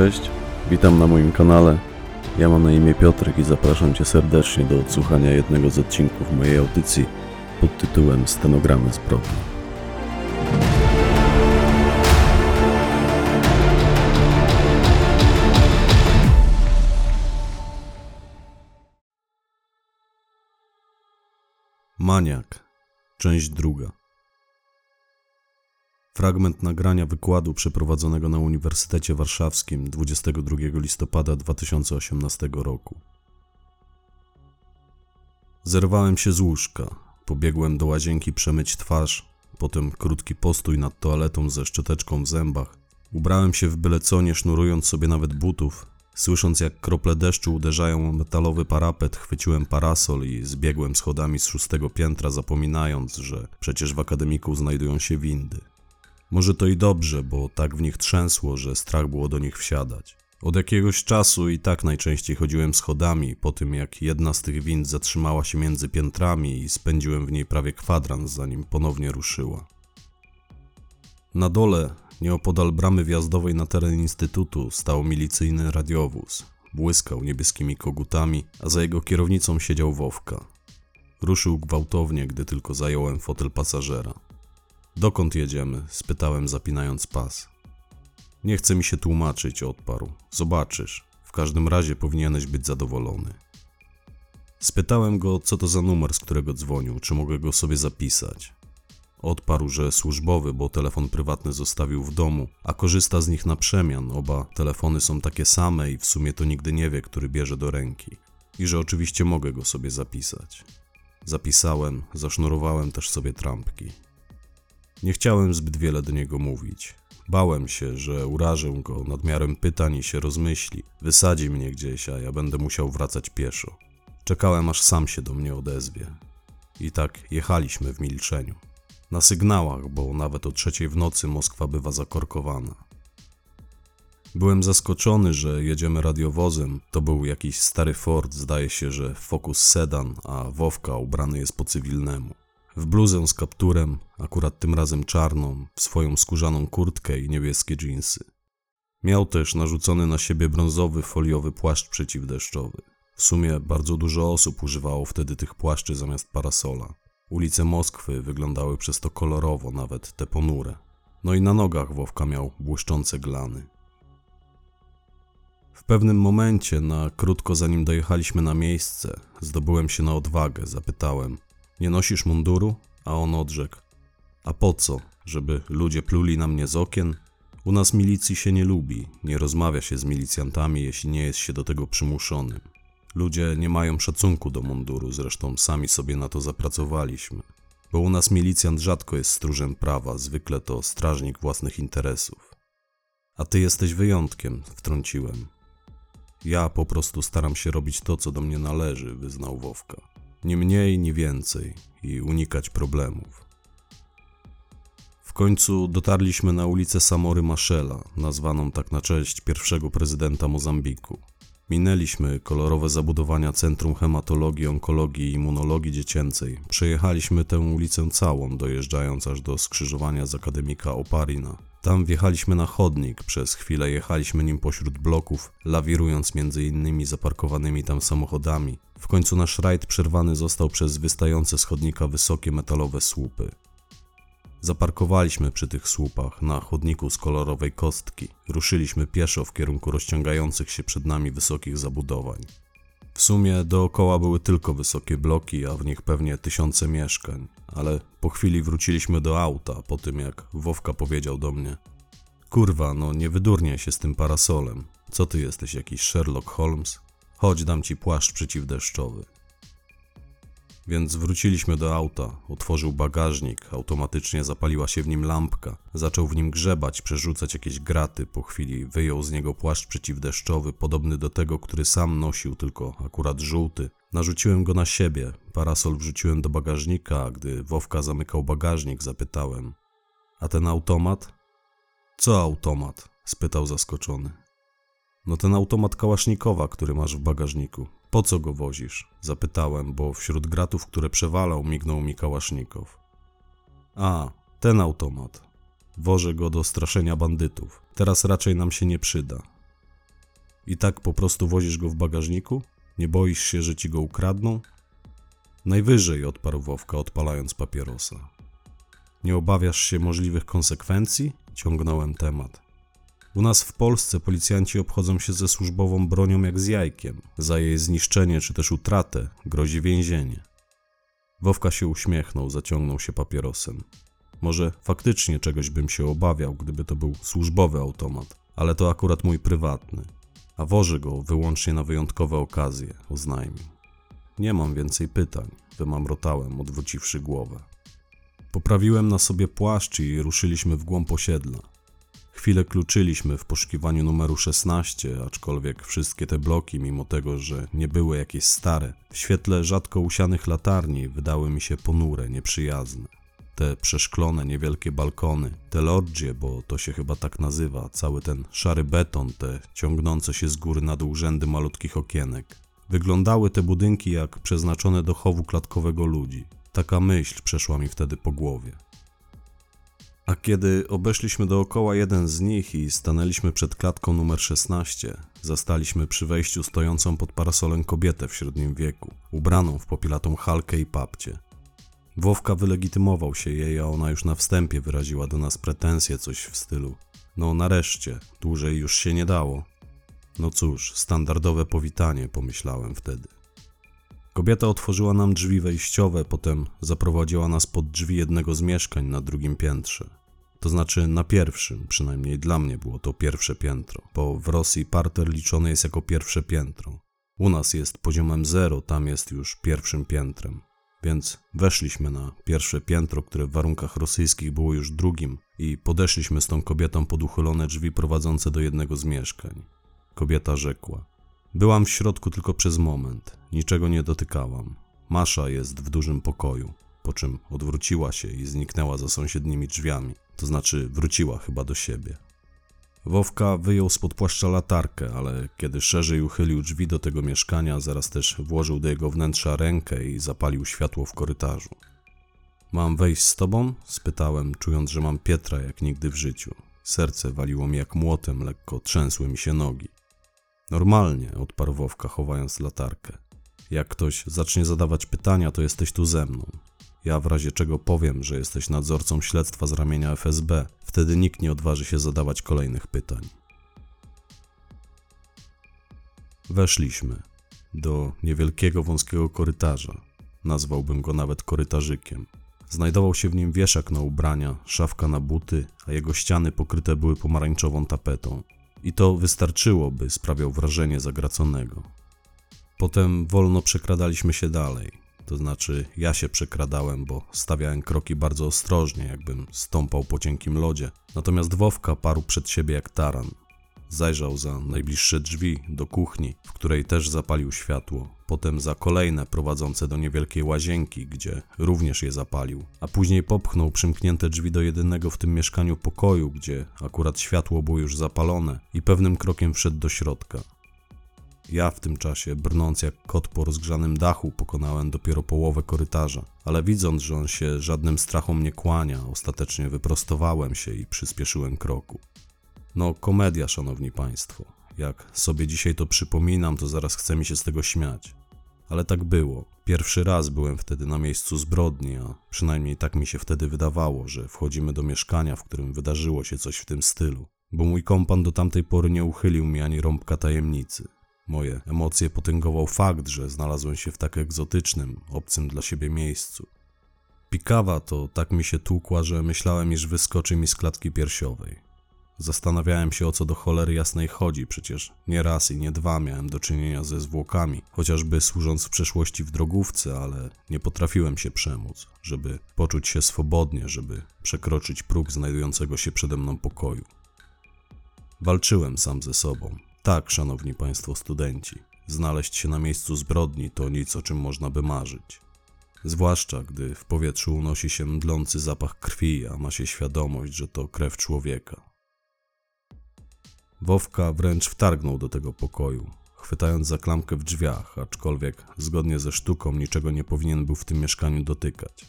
Cześć, witam na moim kanale. Ja mam na imię Piotrek i zapraszam Cię serdecznie do odsłuchania jednego z odcinków mojej audycji pod tytułem Stenogramy zbrodni. Maniak, część druga. Fragment nagrania wykładu przeprowadzonego na Uniwersytecie Warszawskim 22 listopada 2018 roku. Zerwałem się z łóżka, pobiegłem do łazienki przemyć twarz, potem krótki postój nad toaletą ze szczoteczką w zębach. Ubrałem się w byle co, nie sznurując sobie nawet butów. Słysząc jak krople deszczu uderzają o metalowy parapet, chwyciłem parasol i zbiegłem schodami z szóstego piętra, zapominając, że przecież w akademiku znajdują się windy. Może to i dobrze, bo tak w nich trzęsło, że strach było do nich wsiadać. Od jakiegoś czasu i tak najczęściej chodziłem schodami, po tym jak jedna z tych wind zatrzymała się między piętrami i spędziłem w niej prawie kwadrans, zanim ponownie ruszyła. Na dole, nieopodal bramy wjazdowej na teren instytutu, stał milicyjny radiowóz. Błyskał niebieskimi kogutami, a za jego kierownicą siedział Wowka. Ruszył gwałtownie, gdy tylko zająłem fotel pasażera. Dokąd jedziemy? spytałem, zapinając pas. Nie chce mi się tłumaczyć, odparł. Zobaczysz. W każdym razie powinieneś być zadowolony. Spytałem go, co to za numer, z którego dzwonił, czy mogę go sobie zapisać. Odparł, że służbowy, bo telefon prywatny zostawił w domu, a korzysta z nich na przemian. Oba telefony są takie same i w sumie to nigdy nie wie, który bierze do ręki. I że oczywiście mogę go sobie zapisać. Zapisałem, zasznurowałem też sobie trampki. Nie chciałem zbyt wiele do niego mówić. Bałem się, że urażę go nadmiarem pytań i się rozmyśli. Wysadzi mnie gdzieś, a ja będę musiał wracać pieszo. Czekałem, aż sam się do mnie odezwie. I tak jechaliśmy w milczeniu. Na sygnałach, bo nawet o trzeciej w nocy Moskwa bywa zakorkowana. Byłem zaskoczony, że jedziemy radiowozem. To był jakiś stary Ford, zdaje się, że Focus Sedan, a Wowka ubrany jest po cywilnemu w bluzę z kapturem, akurat tym razem czarną, w swoją skórzaną kurtkę i niebieskie dżinsy. Miał też narzucony na siebie brązowy foliowy płaszcz przeciwdeszczowy. W sumie bardzo dużo osób używało wtedy tych płaszczy zamiast parasola. Ulice Moskwy wyglądały przez to kolorowo, nawet te ponure. No i na nogach Wowka miał błyszczące glany. W pewnym momencie, na krótko zanim dojechaliśmy na miejsce, zdobyłem się na odwagę, zapytałem – nie nosisz munduru? A on odrzekł. A po co? Żeby ludzie pluli na mnie z okien? U nas milicji się nie lubi, nie rozmawia się z milicjantami, jeśli nie jest się do tego przymuszonym. Ludzie nie mają szacunku do munduru, zresztą sami sobie na to zapracowaliśmy. Bo u nas milicjant rzadko jest stróżem prawa, zwykle to strażnik własnych interesów. A ty jesteś wyjątkiem, wtrąciłem. Ja po prostu staram się robić to, co do mnie należy, wyznał Wowka nie mniej, ni więcej i unikać problemów. W końcu dotarliśmy na ulicę Samory Maszela, nazwaną tak na cześć pierwszego prezydenta Mozambiku. Minęliśmy kolorowe zabudowania Centrum Hematologii, Onkologii i Immunologii Dziecięcej. Przejechaliśmy tę ulicę całą, dojeżdżając aż do skrzyżowania z Akademika Oparina. Tam wjechaliśmy na chodnik, przez chwilę jechaliśmy nim pośród bloków, lawirując między innymi zaparkowanymi tam samochodami. Końcu nasz rajd przerwany został przez wystające z chodnika wysokie metalowe słupy. Zaparkowaliśmy przy tych słupach na chodniku z kolorowej kostki. Ruszyliśmy pieszo w kierunku rozciągających się przed nami wysokich zabudowań. W sumie dookoła były tylko wysokie bloki, a w nich pewnie tysiące mieszkań, ale po chwili wróciliśmy do auta, po tym jak Wowka powiedział do mnie Kurwa, no nie wydurniaj się z tym parasolem. Co ty jesteś, jakiś Sherlock Holmes? Chodź, dam ci płaszcz przeciwdeszczowy. Więc wróciliśmy do auta. Otworzył bagażnik, automatycznie zapaliła się w nim lampka. Zaczął w nim grzebać, przerzucać jakieś graty. Po chwili wyjął z niego płaszcz przeciwdeszczowy, podobny do tego, który sam nosił, tylko akurat żółty. Narzuciłem go na siebie. Parasol wrzuciłem do bagażnika, a gdy Wowka zamykał bagażnik, zapytałem: A ten automat? Co automat? spytał zaskoczony. No ten automat kałasznikowa, który masz w bagażniku. Po co go wozisz? Zapytałem, bo wśród gratów, które przewalał, mignął mi kałasznikow. A, ten automat. Wożę go do straszenia bandytów. Teraz raczej nam się nie przyda. I tak po prostu wozisz go w bagażniku? Nie boisz się, że ci go ukradną? Najwyżej, odparł Wowka, odpalając papierosa. Nie obawiasz się możliwych konsekwencji? Ciągnąłem temat. U nas w Polsce policjanci obchodzą się ze służbową bronią jak z jajkiem. Za jej zniszczenie czy też utratę grozi więzienie. Wowka się uśmiechnął, zaciągnął się papierosem. Może faktycznie czegoś bym się obawiał, gdyby to był służbowy automat, ale to akurat mój prywatny, a wożę go wyłącznie na wyjątkowe okazje, oznajmił. Nie mam więcej pytań, wymamrotałem, odwróciwszy głowę. Poprawiłem na sobie płaszcz i ruszyliśmy w głąb osiedla. Chwilę kluczyliśmy w poszukiwaniu numeru 16, aczkolwiek wszystkie te bloki, mimo tego, że nie były jakieś stare, w świetle rzadko usianych latarni wydały mi się ponure, nieprzyjazne. Te przeszklone, niewielkie balkony, te lordzie, bo to się chyba tak nazywa, cały ten szary beton, te ciągnące się z góry na dół rzędy malutkich okienek. Wyglądały te budynki jak przeznaczone do chowu klatkowego ludzi. Taka myśl przeszła mi wtedy po głowie. A kiedy obeszliśmy dookoła jeden z nich i stanęliśmy przed klatką numer 16, zastaliśmy przy wejściu stojącą pod parasolem kobietę w średnim wieku, ubraną w popielatą halkę i papcie. Wowka wylegitymował się jej, a ona już na wstępie wyraziła do nas pretensje, coś w stylu no nareszcie, dłużej już się nie dało. No cóż, standardowe powitanie, pomyślałem wtedy. Kobieta otworzyła nam drzwi wejściowe, potem zaprowadziła nas pod drzwi jednego z mieszkań na drugim piętrze. To znaczy na pierwszym, przynajmniej dla mnie było to pierwsze piętro, bo w Rosji parter liczony jest jako pierwsze piętro. U nas jest poziomem zero, tam jest już pierwszym piętrem. Więc weszliśmy na pierwsze piętro, które w warunkach rosyjskich było już drugim, i podeszliśmy z tą kobietą pod uchylone drzwi prowadzące do jednego z mieszkań. Kobieta rzekła: Byłam w środku tylko przez moment, niczego nie dotykałam. Masza jest w dużym pokoju, po czym odwróciła się i zniknęła za sąsiednimi drzwiami, to znaczy wróciła chyba do siebie. Wowka wyjął spod płaszcza latarkę, ale kiedy szerzej uchylił drzwi do tego mieszkania, zaraz też włożył do jego wnętrza rękę i zapalił światło w korytarzu. Mam wejść z tobą? spytałem, czując, że mam Pietra jak nigdy w życiu. Serce waliło mi jak młotem, lekko trzęsły mi się nogi. Normalnie, odparł Wowka, chowając latarkę. Jak ktoś zacznie zadawać pytania, to jesteś tu ze mną. Ja w razie czego powiem, że jesteś nadzorcą śledztwa z ramienia FSB, wtedy nikt nie odważy się zadawać kolejnych pytań. Weszliśmy do niewielkiego wąskiego korytarza. Nazwałbym go nawet korytarzykiem. Znajdował się w nim wieszak na ubrania, szafka na buty, a jego ściany pokryte były pomarańczową tapetą. I to wystarczyło, by sprawiał wrażenie zagraconego. Potem wolno przekradaliśmy się dalej. To znaczy, ja się przekradałem, bo stawiałem kroki bardzo ostrożnie, jakbym stąpał po cienkim lodzie. Natomiast Wowka parł przed siebie jak taran. Zajrzał za najbliższe drzwi do kuchni, w której też zapalił światło, potem za kolejne prowadzące do niewielkiej łazienki, gdzie również je zapalił, a później popchnął przymknięte drzwi do jedynego w tym mieszkaniu pokoju, gdzie akurat światło było już zapalone i pewnym krokiem wszedł do środka. Ja w tym czasie, brnąc jak kot po rozgrzanym dachu, pokonałem dopiero połowę korytarza, ale widząc, że on się żadnym strachom nie kłania, ostatecznie wyprostowałem się i przyspieszyłem kroku. No, komedia, szanowni państwo. Jak sobie dzisiaj to przypominam, to zaraz chce mi się z tego śmiać. Ale tak było. Pierwszy raz byłem wtedy na miejscu zbrodni, a przynajmniej tak mi się wtedy wydawało, że wchodzimy do mieszkania, w którym wydarzyło się coś w tym stylu. Bo mój kompan do tamtej pory nie uchylił mi ani rąbka tajemnicy. Moje emocje potęgował fakt, że znalazłem się w tak egzotycznym, obcym dla siebie miejscu. Pikawa to tak mi się tłukła, że myślałem, iż wyskoczy mi z klatki piersiowej. Zastanawiałem się, o co do cholery jasnej chodzi, przecież nie raz i nie dwa miałem do czynienia ze zwłokami, chociażby służąc w przeszłości w drogówce, ale nie potrafiłem się przemóc, żeby poczuć się swobodnie, żeby przekroczyć próg znajdującego się przede mną pokoju. Walczyłem sam ze sobą, tak, szanowni państwo studenci, znaleźć się na miejscu zbrodni to nic, o czym można by marzyć. Zwłaszcza gdy w powietrzu unosi się mdlący zapach krwi, a ma się świadomość, że to krew człowieka. Wowka wręcz wtargnął do tego pokoju, chwytając za klamkę w drzwiach, aczkolwiek zgodnie ze sztuką niczego nie powinien był w tym mieszkaniu dotykać.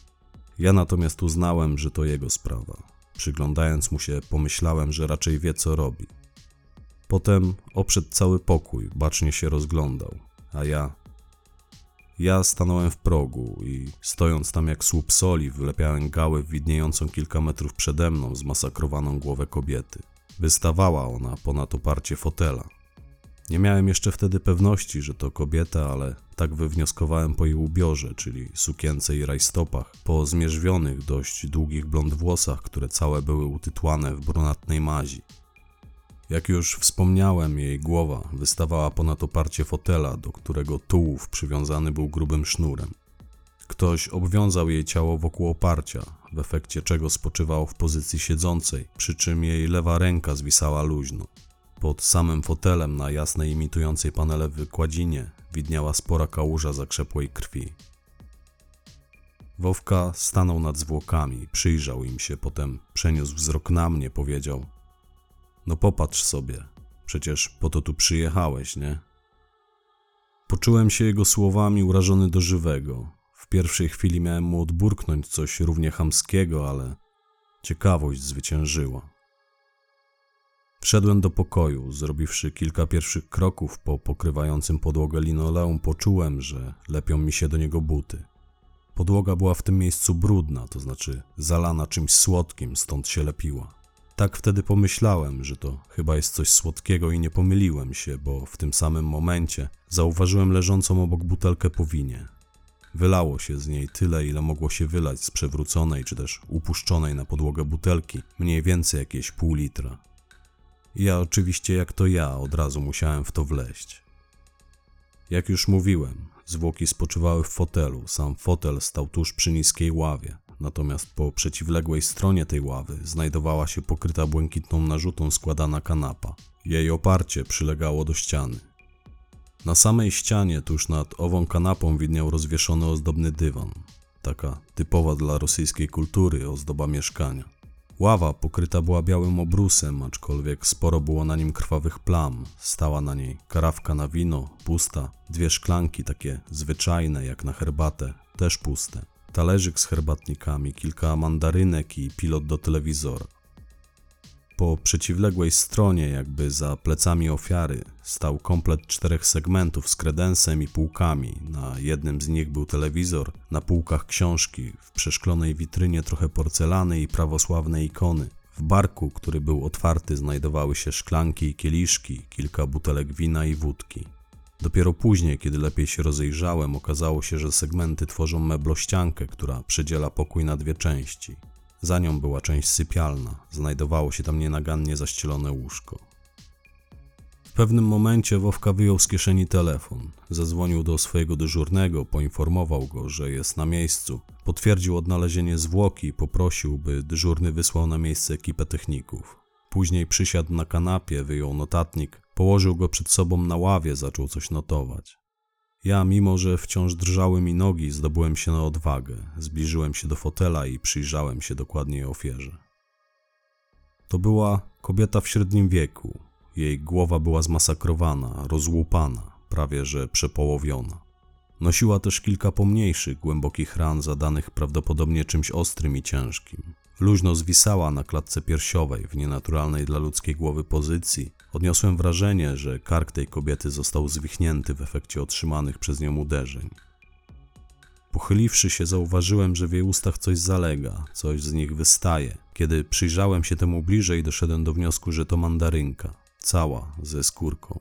Ja natomiast uznałem, że to jego sprawa. Przyglądając mu się, pomyślałem, że raczej wie co robi. Potem obszedł cały pokój, bacznie się rozglądał, a ja. Ja stanąłem w progu i stojąc tam jak słup soli, wylepiałem gałę w widniejącą kilka metrów przede mną zmasakrowaną głowę kobiety. Wystawała ona ponad oparcie fotela. Nie miałem jeszcze wtedy pewności, że to kobieta, ale tak wywnioskowałem po jej ubiorze, czyli sukience i rajstopach, po zmierzwionych, dość długich blond włosach, które całe były utytłane w brunatnej mazi. Jak już wspomniałem, jej głowa wystawała ponad oparcie fotela, do którego tułów przywiązany był grubym sznurem. Ktoś obwiązał jej ciało wokół oparcia, w efekcie czego spoczywało w pozycji siedzącej, przy czym jej lewa ręka zwisała luźno. Pod samym fotelem na jasnej imitującej panele wykładzinie widniała spora kałuża zakrzepłej krwi. Wowka stanął nad zwłokami, przyjrzał im się, potem przeniósł wzrok na mnie, powiedział: No popatrz sobie, przecież po to tu przyjechałeś, nie? Poczułem się jego słowami urażony do żywego. W pierwszej chwili miałem mu odburknąć coś równie chamskiego, ale ciekawość zwyciężyła. Wszedłem do pokoju, zrobiwszy kilka pierwszych kroków po pokrywającym podłogę linoleum, poczułem, że lepią mi się do niego buty. Podłoga była w tym miejscu brudna, to znaczy zalana czymś słodkim, stąd się lepiła. Tak wtedy pomyślałem, że to chyba jest coś słodkiego i nie pomyliłem się, bo w tym samym momencie zauważyłem leżącą obok butelkę po winie. Wylało się z niej tyle, ile mogło się wylać z przewróconej czy też upuszczonej na podłogę butelki, mniej więcej jakieś pół litra. Ja oczywiście, jak to ja, od razu musiałem w to wleść. Jak już mówiłem, zwłoki spoczywały w fotelu, sam fotel stał tuż przy niskiej ławie, natomiast po przeciwległej stronie tej ławy znajdowała się pokryta błękitną narzutą składana kanapa. Jej oparcie przylegało do ściany. Na samej ścianie, tuż nad ową kanapą, widniał rozwieszony ozdobny dywan. Taka typowa dla rosyjskiej kultury ozdoba mieszkania. Ława pokryta była białym obrusem, aczkolwiek sporo było na nim krwawych plam. Stała na niej karawka na wino, pusta, dwie szklanki takie zwyczajne jak na herbatę, też puste. Talerzyk z herbatnikami, kilka mandarynek i pilot do telewizora. Po przeciwległej stronie, jakby za plecami ofiary, stał komplet czterech segmentów z kredensem i półkami. Na jednym z nich był telewizor, na półkach książki, w przeszklonej witrynie trochę porcelany i prawosławne ikony. W barku, który był otwarty, znajdowały się szklanki i kieliszki, kilka butelek wina i wódki. Dopiero później, kiedy lepiej się rozejrzałem, okazało się, że segmenty tworzą meblościankę, która przedziela pokój na dwie części. Za nią była część sypialna, znajdowało się tam nienagannie zaścielone łóżko. W pewnym momencie Wowka wyjął z kieszeni telefon, zadzwonił do swojego dyżurnego, poinformował go, że jest na miejscu, potwierdził odnalezienie zwłoki i poprosił, by dyżurny wysłał na miejsce ekipę techników. Później przysiadł na kanapie, wyjął notatnik, położył go przed sobą na ławie, zaczął coś notować. Ja, mimo że wciąż drżały mi nogi, zdobyłem się na odwagę. Zbliżyłem się do fotela i przyjrzałem się dokładniej ofierze. To była kobieta w średnim wieku. Jej głowa była zmasakrowana, rozłupana, prawie że przepołowiona. Nosiła też kilka pomniejszych, głębokich ran zadanych prawdopodobnie czymś ostrym i ciężkim. Luźno zwisała na klatce piersiowej w nienaturalnej dla ludzkiej głowy pozycji. Odniosłem wrażenie, że kark tej kobiety został zwichnięty w efekcie otrzymanych przez nią uderzeń. Pochyliwszy się, zauważyłem, że w jej ustach coś zalega, coś z nich wystaje. Kiedy przyjrzałem się temu bliżej, doszedłem do wniosku, że to mandarynka, cała, ze skórką.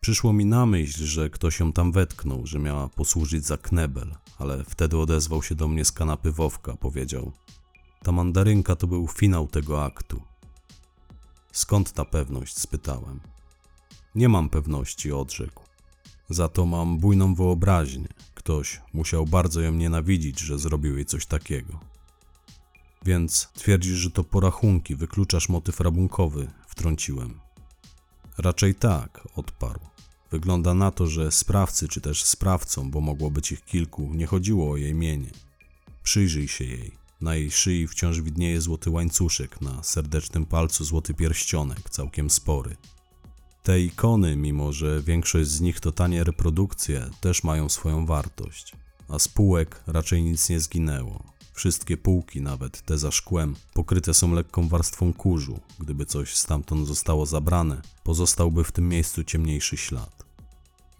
Przyszło mi na myśl, że ktoś ją tam wetknął, że miała posłużyć za knebel, ale wtedy odezwał się do mnie z kanapy Wowka, powiedział ta mandarynka to był finał tego aktu. Skąd ta pewność? spytałem. Nie mam pewności, odrzekł. Za to mam bujną wyobraźnię. Ktoś musiał bardzo ją nienawidzić, że zrobił jej coś takiego. Więc twierdzisz, że to porachunki, wykluczasz motyw rabunkowy, wtrąciłem. Raczej tak, odparł. Wygląda na to, że sprawcy, czy też sprawcą, bo mogło być ich kilku, nie chodziło o jej mienie. Przyjrzyj się jej. Na jej szyi wciąż widnieje złoty łańcuszek, na serdecznym palcu złoty pierścionek, całkiem spory. Te ikony, mimo że większość z nich to tanie reprodukcje, też mają swoją wartość, a spółek raczej nic nie zginęło. Wszystkie półki, nawet te za szkłem, pokryte są lekką warstwą kurzu. Gdyby coś stamtąd zostało zabrane, pozostałby w tym miejscu ciemniejszy ślad.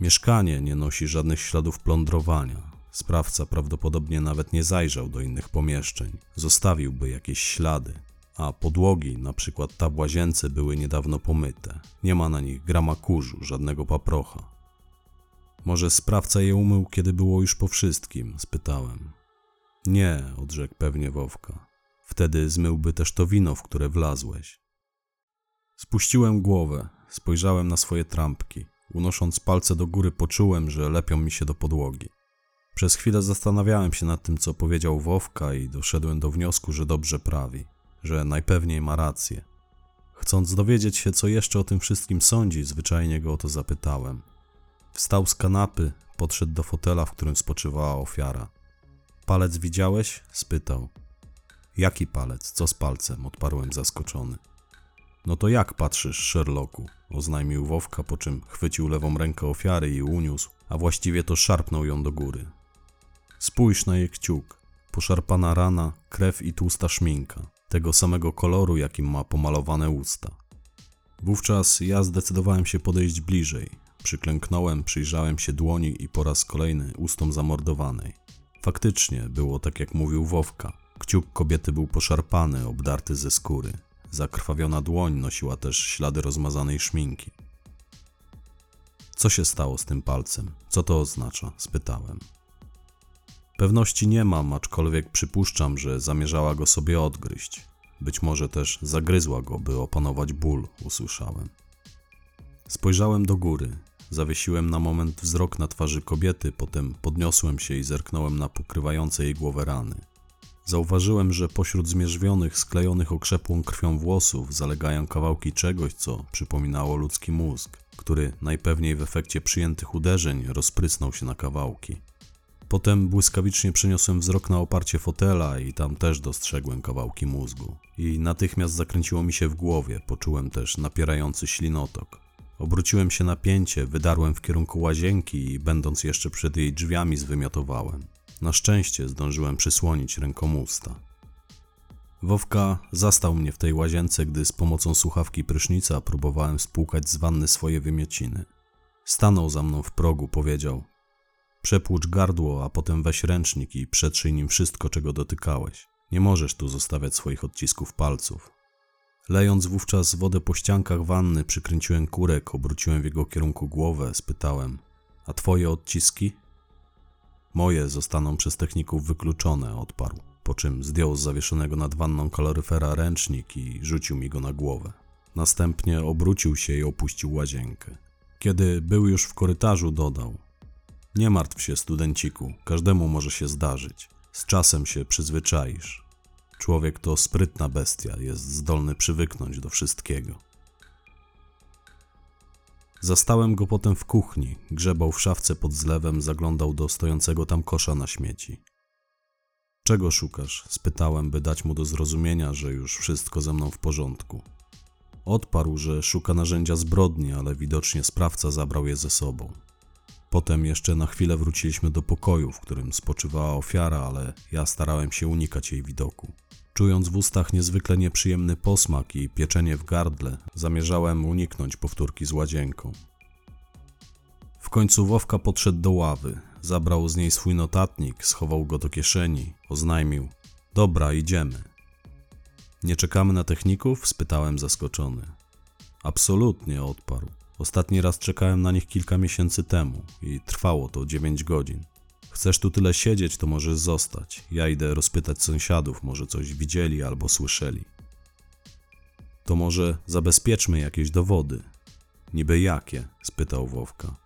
Mieszkanie nie nosi żadnych śladów plądrowania. Sprawca prawdopodobnie nawet nie zajrzał do innych pomieszczeń. Zostawiłby jakieś ślady. A podłogi, na przykład ta w łazience, były niedawno pomyte. Nie ma na nich grama kurzu, żadnego paprocha. Może sprawca je umył, kiedy było już po wszystkim? spytałem. Nie, odrzekł pewnie Wowka. Wtedy zmyłby też to wino, w które wlazłeś. Spuściłem głowę, spojrzałem na swoje trampki. Unosząc palce do góry, poczułem, że lepią mi się do podłogi. Przez chwilę zastanawiałem się nad tym, co powiedział Wowka, i doszedłem do wniosku, że dobrze prawi, że najpewniej ma rację. Chcąc dowiedzieć się, co jeszcze o tym wszystkim sądzi, zwyczajnie go o to zapytałem. Wstał z kanapy, podszedł do fotela, w którym spoczywała ofiara. Palec widziałeś? spytał. Jaki palec? Co z palcem? odparłem zaskoczony. No to jak patrzysz, Sherlocku? oznajmił Wowka, po czym chwycił lewą rękę ofiary i uniósł, a właściwie to szarpnął ją do góry. Spójrz na jej kciuk. Poszarpana rana, krew i tłusta szminka, tego samego koloru, jakim ma pomalowane usta. Wówczas ja zdecydowałem się podejść bliżej. Przyklęknąłem, przyjrzałem się dłoni i po raz kolejny ustom zamordowanej. Faktycznie było tak, jak mówił Wowka. Kciuk kobiety był poszarpany, obdarty ze skóry. Zakrwawiona dłoń nosiła też ślady rozmazanej szminki. Co się stało z tym palcem? Co to oznacza? spytałem. Pewności nie mam, aczkolwiek przypuszczam, że zamierzała go sobie odgryźć. Być może też zagryzła go, by opanować ból, usłyszałem. Spojrzałem do góry. Zawiesiłem na moment wzrok na twarzy kobiety, potem podniosłem się i zerknąłem na pokrywające jej głowę rany. Zauważyłem, że pośród zmierzwionych, sklejonych okrzepłą krwią włosów zalegają kawałki czegoś, co przypominało ludzki mózg, który najpewniej w efekcie przyjętych uderzeń rozprysnął się na kawałki. Potem błyskawicznie przeniosłem wzrok na oparcie fotela i tam też dostrzegłem kawałki mózgu. I natychmiast zakręciło mi się w głowie, poczułem też napierający ślinotok. Obróciłem się na pięcie, wydarłem w kierunku łazienki i będąc jeszcze przed jej drzwiami zwymiotowałem. Na szczęście zdążyłem przysłonić ręką usta. Wowka zastał mnie w tej łazience, gdy z pomocą słuchawki prysznica próbowałem spłukać z wanny swoje wymiociny. Stanął za mną w progu, powiedział – Przepłucz gardło, a potem weź ręcznik i przetrzyj nim wszystko, czego dotykałeś. Nie możesz tu zostawiać swoich odcisków palców. Lejąc wówczas wodę po ściankach wanny, przykręciłem kurek, obróciłem w jego kierunku głowę, spytałem: A twoje odciski? Moje zostaną przez techników wykluczone, odparł, po czym zdjął z zawieszonego nad wanną kaloryfera ręcznik i rzucił mi go na głowę. Następnie obrócił się i opuścił łazienkę. Kiedy był już w korytarzu, dodał: nie martw się, studenciku, każdemu może się zdarzyć. Z czasem się przyzwyczaisz. Człowiek to sprytna bestia, jest zdolny przywyknąć do wszystkiego. Zastałem go potem w kuchni, grzebał w szafce pod zlewem, zaglądał do stojącego tam kosza na śmieci. Czego szukasz? spytałem, by dać mu do zrozumienia, że już wszystko ze mną w porządku. Odparł, że szuka narzędzia zbrodni, ale widocznie sprawca zabrał je ze sobą. Potem jeszcze na chwilę wróciliśmy do pokoju, w którym spoczywała ofiara, ale ja starałem się unikać jej widoku. Czując w ustach niezwykle nieprzyjemny posmak i pieczenie w gardle, zamierzałem uniknąć powtórki z łazienką. W końcu Wowka podszedł do ławy, zabrał z niej swój notatnik, schował go do kieszeni, oznajmił: Dobra, idziemy. Nie czekamy na techników? spytałem zaskoczony. Absolutnie, odparł. Ostatni raz czekałem na nich kilka miesięcy temu i trwało to 9 godzin. Chcesz tu tyle siedzieć, to możesz zostać. Ja idę rozpytać sąsiadów, może coś widzieli albo słyszeli. To może zabezpieczmy jakieś dowody. Niby jakie? spytał Wowka.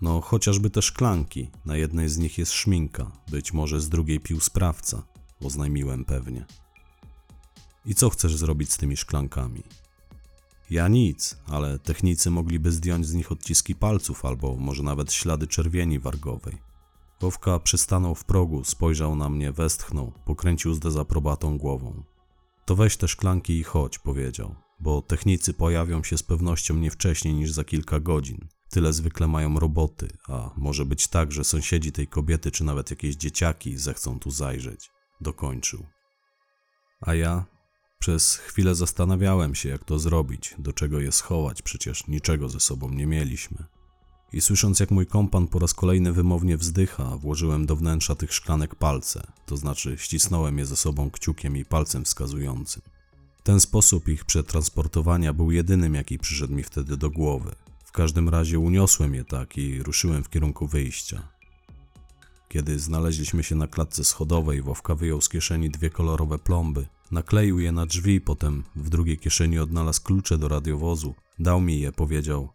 No, chociażby te szklanki. Na jednej z nich jest szminka, być może z drugiej pił sprawca, oznajmiłem pewnie. I co chcesz zrobić z tymi szklankami? Ja nic, ale technicy mogliby zdjąć z nich odciski palców albo może nawet ślady czerwieni wargowej. Wowka przystanął w progu, spojrzał na mnie, westchnął, pokręcił z dezaprobatą głową. To weź te szklanki i chodź, powiedział, bo technicy pojawią się z pewnością nie wcześniej niż za kilka godzin. Tyle zwykle mają roboty, a może być tak, że sąsiedzi tej kobiety czy nawet jakieś dzieciaki zechcą tu zajrzeć. dokończył. A ja przez chwilę zastanawiałem się, jak to zrobić, do czego je schować, przecież niczego ze sobą nie mieliśmy. I słysząc, jak mój kompan po raz kolejny wymownie wzdycha, włożyłem do wnętrza tych szklanek palce, to znaczy ścisnąłem je ze sobą kciukiem i palcem wskazującym. Ten sposób ich przetransportowania był jedynym, jaki przyszedł mi wtedy do głowy. W każdym razie uniosłem je tak i ruszyłem w kierunku wyjścia. Kiedy znaleźliśmy się na klatce schodowej, Wowka wyjął z kieszeni dwie kolorowe plomby, nakleił je na drzwi, potem w drugiej kieszeni odnalazł klucze do radiowozu, dał mi je, powiedział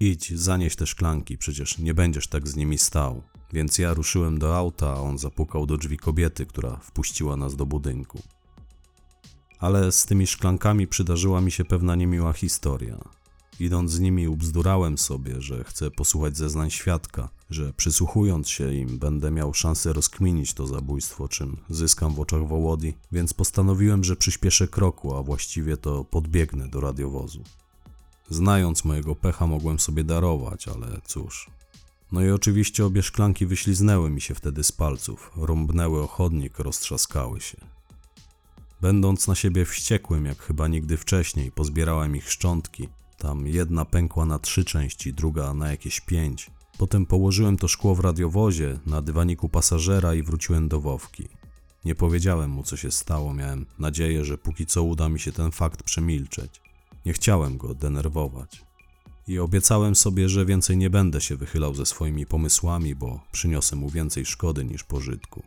Idź, zanieś te szklanki, przecież nie będziesz tak z nimi stał. Więc ja ruszyłem do auta, a on zapukał do drzwi kobiety, która wpuściła nas do budynku. Ale z tymi szklankami przydarzyła mi się pewna niemiła historia. Idąc z nimi ubzdurałem sobie, że chcę posłuchać zeznań świadka, że przysłuchując się im będę miał szansę rozkminić to zabójstwo, czym zyskam w oczach Wołodi, więc postanowiłem, że przyspieszę kroku, a właściwie to podbiegnę do radiowozu. Znając mojego pecha mogłem sobie darować, ale cóż. No i oczywiście obie szklanki wyśliznęły mi się wtedy z palców, rąbnęły o chodnik, roztrzaskały się. Będąc na siebie wściekłym, jak chyba nigdy wcześniej, pozbierałem ich szczątki. Tam jedna pękła na trzy części, druga na jakieś pięć. Potem położyłem to szkło w radiowozie, na dywaniku pasażera i wróciłem do Wowki. Nie powiedziałem mu, co się stało, miałem nadzieję, że póki co uda mi się ten fakt przemilczeć. Nie chciałem go denerwować. I obiecałem sobie, że więcej nie będę się wychylał ze swoimi pomysłami, bo przyniosę mu więcej szkody niż pożytku.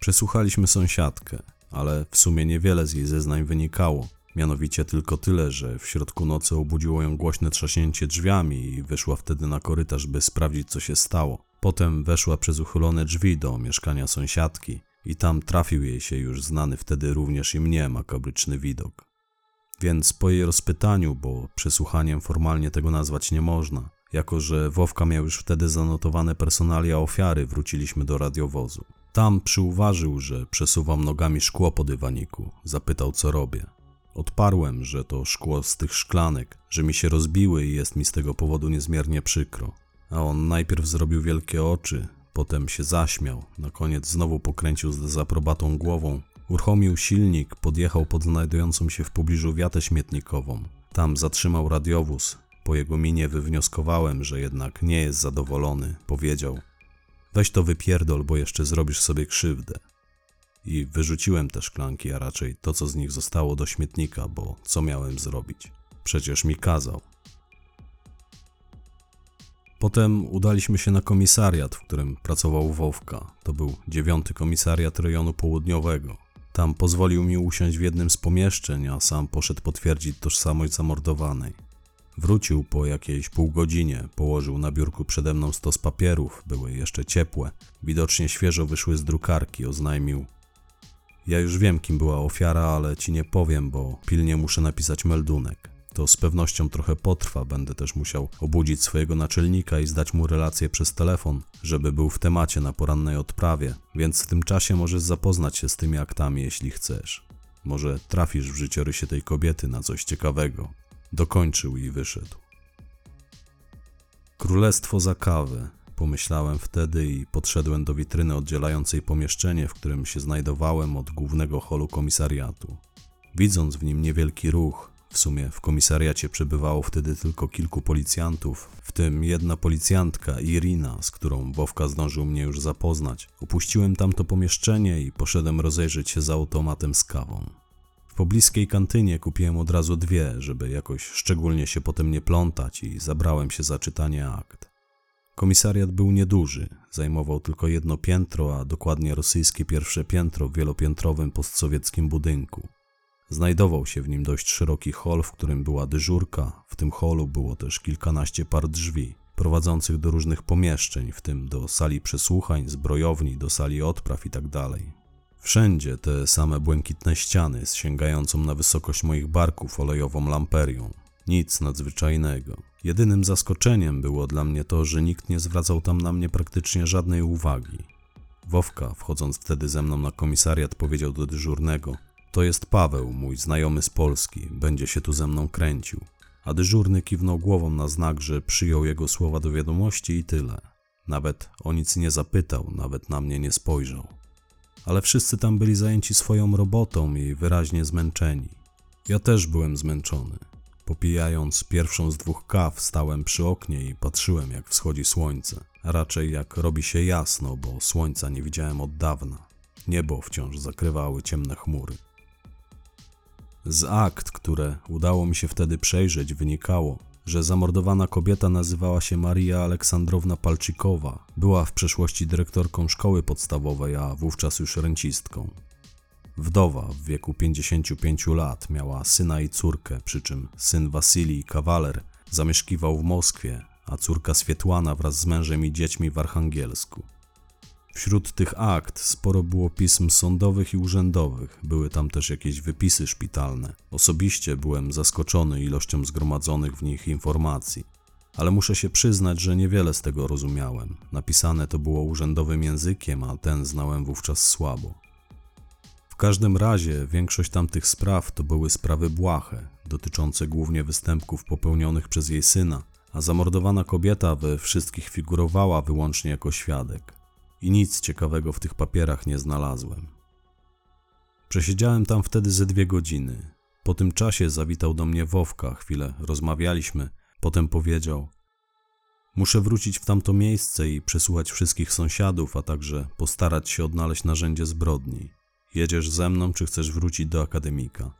Przesłuchaliśmy sąsiadkę, ale w sumie niewiele z jej zeznań wynikało. Mianowicie tylko tyle, że w środku nocy obudziło ją głośne trzaśnięcie drzwiami i wyszła wtedy na korytarz, by sprawdzić, co się stało. Potem weszła przez uchylone drzwi do mieszkania sąsiadki i tam trafił jej się już znany wtedy również i mnie makabryczny widok. Więc po jej rozpytaniu, bo przesłuchaniem formalnie tego nazwać nie można, jako że Wowka miał już wtedy zanotowane personalia ofiary, wróciliśmy do radiowozu. Tam przyuważył, że przesuwam nogami szkło po dywaniku. Zapytał, co robię. Odparłem, że to szkło z tych szklanek, że mi się rozbiły i jest mi z tego powodu niezmiernie przykro. A on najpierw zrobił wielkie oczy, potem się zaśmiał, na koniec znowu pokręcił z dezaprobatą głową, uruchomił silnik, podjechał pod znajdującą się w pobliżu wiatę śmietnikową. Tam zatrzymał radiowóz. Po jego minie wywnioskowałem, że jednak nie jest zadowolony. Powiedział: Weź to wypierdol, bo jeszcze zrobisz sobie krzywdę. I wyrzuciłem te szklanki, a raczej to, co z nich zostało do śmietnika, bo co miałem zrobić? Przecież mi kazał. Potem udaliśmy się na komisariat, w którym pracował Wowka. To był dziewiąty komisariat rejonu południowego. Tam pozwolił mi usiąść w jednym z pomieszczeń, a sam poszedł potwierdzić tożsamość zamordowanej. Wrócił po jakiejś pół godzinie, położył na biurku przede mną stos papierów, były jeszcze ciepłe, widocznie świeżo wyszły z drukarki, oznajmił. Ja już wiem, kim była ofiara, ale ci nie powiem, bo pilnie muszę napisać meldunek. To z pewnością trochę potrwa, będę też musiał obudzić swojego naczelnika i zdać mu relację przez telefon, żeby był w temacie na porannej odprawie, więc w tym czasie możesz zapoznać się z tymi aktami, jeśli chcesz. Może trafisz w życiorysie tej kobiety na coś ciekawego. Dokończył i wyszedł. Królestwo za kawę, pomyślałem wtedy i podszedłem do witryny oddzielającej pomieszczenie, w którym się znajdowałem od głównego holu komisariatu. Widząc w nim niewielki ruch, w sumie w komisariacie przebywało wtedy tylko kilku policjantów, w tym jedna policjantka, Irina, z którą Wowka zdążył mnie już zapoznać. Opuściłem tamto pomieszczenie i poszedłem rozejrzeć się za automatem z kawą. W pobliskiej kantynie kupiłem od razu dwie, żeby jakoś szczególnie się potem nie plątać i zabrałem się za czytanie akt. Komisariat był nieduży, zajmował tylko jedno piętro, a dokładnie rosyjskie pierwsze piętro w wielopiętrowym postsowieckim budynku. Znajdował się w nim dość szeroki hol, w którym była dyżurka. W tym holu było też kilkanaście par drzwi, prowadzących do różnych pomieszczeń, w tym do sali przesłuchań, zbrojowni, do sali odpraw itd. Tak Wszędzie te same błękitne ściany sięgającą na wysokość moich barków olejową lamperią. Nic nadzwyczajnego. Jedynym zaskoczeniem było dla mnie to, że nikt nie zwracał tam na mnie praktycznie żadnej uwagi. Wowka, wchodząc wtedy ze mną na komisariat, powiedział do dyżurnego: To jest Paweł, mój znajomy z Polski, będzie się tu ze mną kręcił. A dyżurny kiwnął głową na znak, że przyjął jego słowa do wiadomości i tyle. Nawet o nic nie zapytał, nawet na mnie nie spojrzał. ale wszyscy tam byli zajęci swoją robotą i wyraźnie zmęczeni. Ja też byłem zmęczony. Popijając pierwszą z dwóch kaw, stałem przy oknie i patrzyłem, jak wschodzi słońce, raczej jak robi się jasno, bo słońca nie widziałem od dawna. Niebo wciąż zakrywały ciemne chmury. Z akt, które udało mi się wtedy przejrzeć, wynikało, że zamordowana kobieta nazywała się Maria Aleksandrowna Palczykowa. Była w przeszłości dyrektorką szkoły podstawowej, a wówczas już rencistką. Wdowa w wieku 55 lat miała syna i córkę, przy czym syn Wasilij, kawaler, zamieszkiwał w Moskwie, a córka Swietłana wraz z mężem i dziećmi w Archangelsku. Wśród tych akt sporo było pism sądowych i urzędowych, były tam też jakieś wypisy szpitalne. Osobiście byłem zaskoczony ilością zgromadzonych w nich informacji, ale muszę się przyznać, że niewiele z tego rozumiałem. Napisane to było urzędowym językiem, a ten znałem wówczas słabo. W każdym razie większość tamtych spraw to były sprawy błahe, dotyczące głównie występków popełnionych przez jej syna, a zamordowana kobieta we wszystkich figurowała wyłącznie jako świadek i nic ciekawego w tych papierach nie znalazłem. Przesiedziałem tam wtedy ze dwie godziny. Po tym czasie zawitał do mnie Wowka, chwilę rozmawialiśmy, potem powiedział: Muszę wrócić w tamto miejsce i przesłuchać wszystkich sąsiadów, a także postarać się odnaleźć narzędzie zbrodni. Jedziesz ze mną, czy chcesz wrócić do akademika?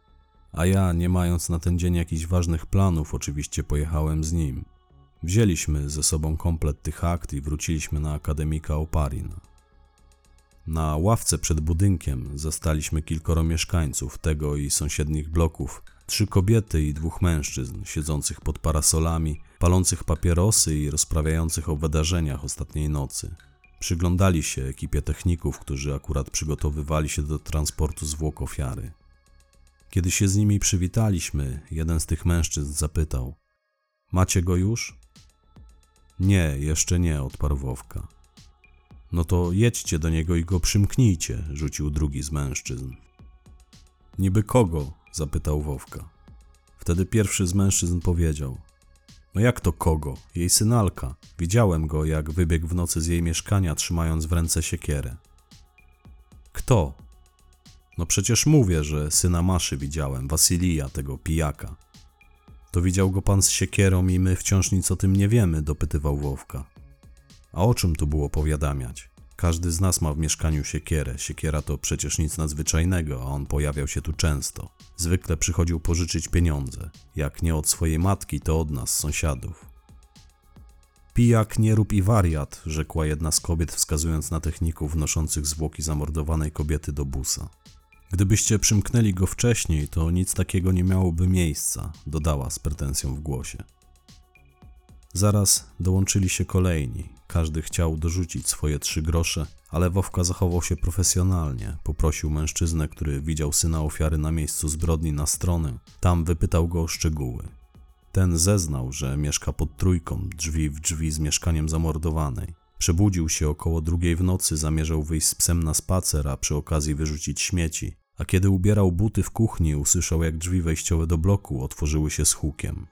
A ja, nie mając na ten dzień jakichś ważnych planów, oczywiście pojechałem z nim. Wzięliśmy ze sobą komplet tych akt i wróciliśmy na akademika Oparin. Na ławce przed budynkiem zastaliśmy kilkoro mieszkańców tego i sąsiednich bloków, trzy kobiety i dwóch mężczyzn siedzących pod parasolami, palących papierosy i rozprawiających o wydarzeniach ostatniej nocy. Przyglądali się ekipie techników, którzy akurat przygotowywali się do transportu zwłok ofiary. Kiedy się z nimi przywitaliśmy, jeden z tych mężczyzn zapytał: Macie go już? Nie, jeszcze nie, odparł Wowka. No to jedźcie do niego i go przymknijcie, rzucił drugi z mężczyzn. Niby kogo? zapytał Wowka. Wtedy pierwszy z mężczyzn powiedział: No jak to kogo? Jej synalka. Widziałem go, jak wybiegł w nocy z jej mieszkania, trzymając w ręce siekierę. Kto? No przecież mówię, że syna Maszy widziałem, Wasylija, tego pijaka. To widział go pan z siekierą i my wciąż nic o tym nie wiemy, dopytywał Wowka. A o czym tu było powiadamiać? Każdy z nas ma w mieszkaniu siekierę. Siekiera to przecież nic nadzwyczajnego, a on pojawiał się tu często. Zwykle przychodził pożyczyć pieniądze. Jak nie od swojej matki, to od nas, sąsiadów. Pijak, nie rób i wariat, rzekła jedna z kobiet, wskazując na techników wnoszących zwłoki zamordowanej kobiety do busa. Gdybyście przymknęli go wcześniej, to nic takiego nie miałoby miejsca, dodała z pretensją w głosie. Zaraz dołączyli się kolejni. Każdy chciał dorzucić swoje trzy grosze, ale Wowka zachował się profesjonalnie. Poprosił mężczyznę, który widział syna ofiary na miejscu zbrodni na stronę. Tam wypytał go o szczegóły. Ten zeznał, że mieszka pod trójką, drzwi w drzwi z mieszkaniem zamordowanej. Przebudził się około drugiej w nocy, zamierzał wyjść z psem na spacer, a przy okazji wyrzucić śmieci. A kiedy ubierał buty w kuchni, usłyszał, jak drzwi wejściowe do bloku otworzyły się z hukiem.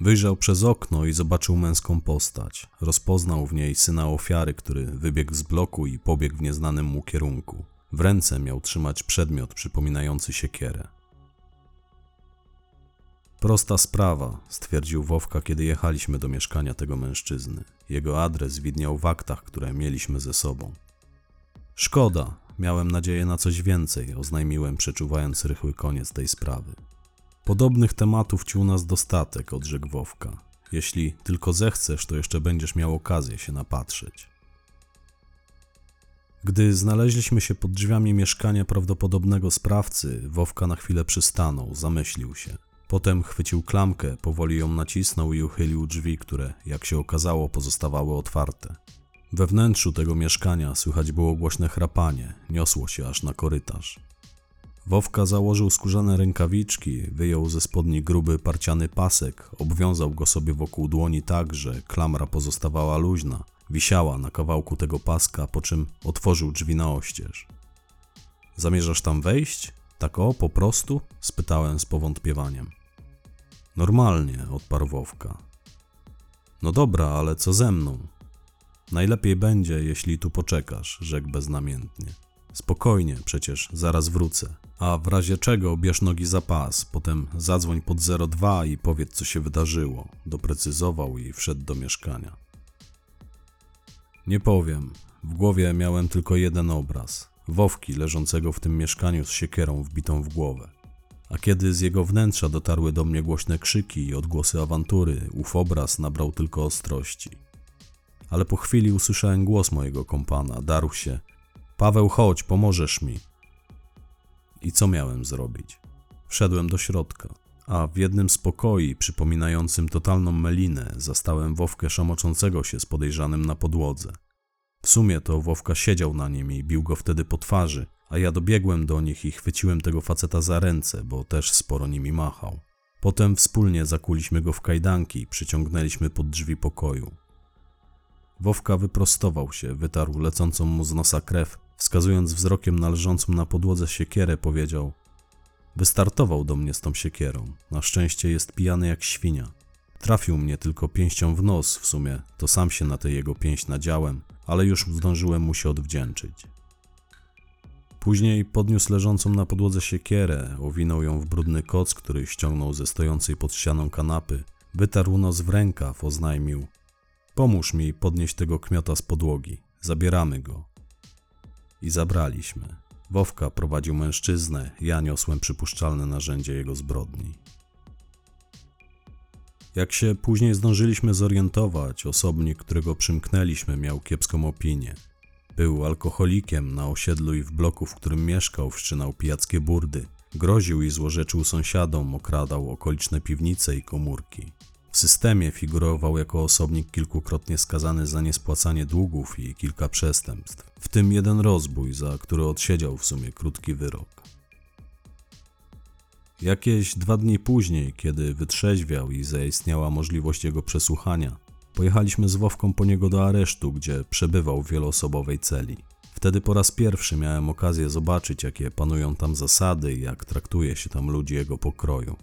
Wyjrzał przez okno i zobaczył męską postać. Rozpoznał w niej syna ofiary, który wybiegł z bloku i pobiegł w nieznanym mu kierunku. W ręce miał trzymać przedmiot przypominający siekierę. Prosta sprawa, stwierdził Wowka, kiedy jechaliśmy do mieszkania tego mężczyzny. Jego adres widniał w aktach, które mieliśmy ze sobą. Szkoda, miałem nadzieję na coś więcej, oznajmiłem, przeczuwając rychły koniec tej sprawy. Podobnych tematów ci u nas dostatek, odrzekł Wowka. Jeśli tylko zechcesz, to jeszcze będziesz miał okazję się napatrzeć. Gdy znaleźliśmy się pod drzwiami mieszkania prawdopodobnego sprawcy, Wowka na chwilę przystanął, zamyślił się. Potem chwycił klamkę, powoli ją nacisnął i uchylił drzwi, które, jak się okazało, pozostawały otwarte. We wnętrzu tego mieszkania słychać było głośne chrapanie, niosło się aż na korytarz. Wowka założył skórzane rękawiczki, wyjął ze spodni gruby parciany pasek, obwiązał go sobie wokół dłoni tak, że klamra pozostawała luźna, wisiała na kawałku tego paska, po czym otworzył drzwi na oścież. Zamierzasz tam wejść? Tak o, po prostu? spytałem z powątpiewaniem. Normalnie, odparł Wowka. No dobra, ale co ze mną? Najlepiej będzie, jeśli tu poczekasz, rzekł beznamiętnie. Spokojnie, przecież zaraz wrócę. A w razie czego bierz nogi za pas, potem zadzwoń pod 02 i powiedz co się wydarzyło. Doprecyzował i wszedł do mieszkania. Nie powiem. W głowie miałem tylko jeden obraz. Wowki leżącego w tym mieszkaniu z siekierą wbitą w głowę. A kiedy z jego wnętrza dotarły do mnie głośne krzyki i odgłosy awantury, ów obraz nabrał tylko ostrości. Ale po chwili usłyszałem głos mojego kompana, darł się. Paweł, chodź, pomożesz mi. I co miałem zrobić? Wszedłem do środka, a w jednym z pokoi, przypominającym totalną melinę, zastałem Wowkę szamoczącego się z podejrzanym na podłodze. W sumie to Wowka siedział na nim i bił go wtedy po twarzy, a ja dobiegłem do nich i chwyciłem tego faceta za ręce, bo też sporo nimi machał. Potem wspólnie zakuliśmy go w kajdanki i przyciągnęliśmy pod drzwi pokoju. Wowka wyprostował się, wytarł lecącą mu z nosa krew, wskazując wzrokiem na leżącą na podłodze siekierę, powiedział: Wystartował do mnie z tą siekierą. Na szczęście jest pijany jak świnia. Trafił mnie tylko pięścią w nos, w sumie to sam się na tę jego pięść nadziałem, ale już zdążyłem mu się odwdzięczyć. Później podniósł leżącą na podłodze siekierę, owinął ją w brudny koc, który ściągnął ze stojącej pod ścianą kanapy, wytarł nos w rękaw, oznajmił: Pomóż mi podnieść tego kmiota z podłogi, zabieramy go. I zabraliśmy. Wowka prowadził mężczyznę, ja niosłem przypuszczalne narzędzie jego zbrodni. Jak się później zdążyliśmy zorientować, osobnik, którego przymknęliśmy, miał kiepską opinię. Był alkoholikiem na osiedlu i w bloku, w którym mieszkał, wszczynał pijackie burdy. Groził i złorzeczył sąsiadom, okradał okoliczne piwnice i komórki. W systemie figurował jako osobnik kilkukrotnie skazany za niespłacanie długów i kilka przestępstw, w tym jeden rozbój, za który odsiedział w sumie krótki wyrok. Jakieś dwa dni później, kiedy wytrzeźwiał i zaistniała możliwość jego przesłuchania, pojechaliśmy z Wowką po niego do aresztu, gdzie przebywał w wieloosobowej celi. Wtedy po raz pierwszy miałem okazję zobaczyć, jakie panują tam zasady i jak traktuje się tam ludzi jego pokroju.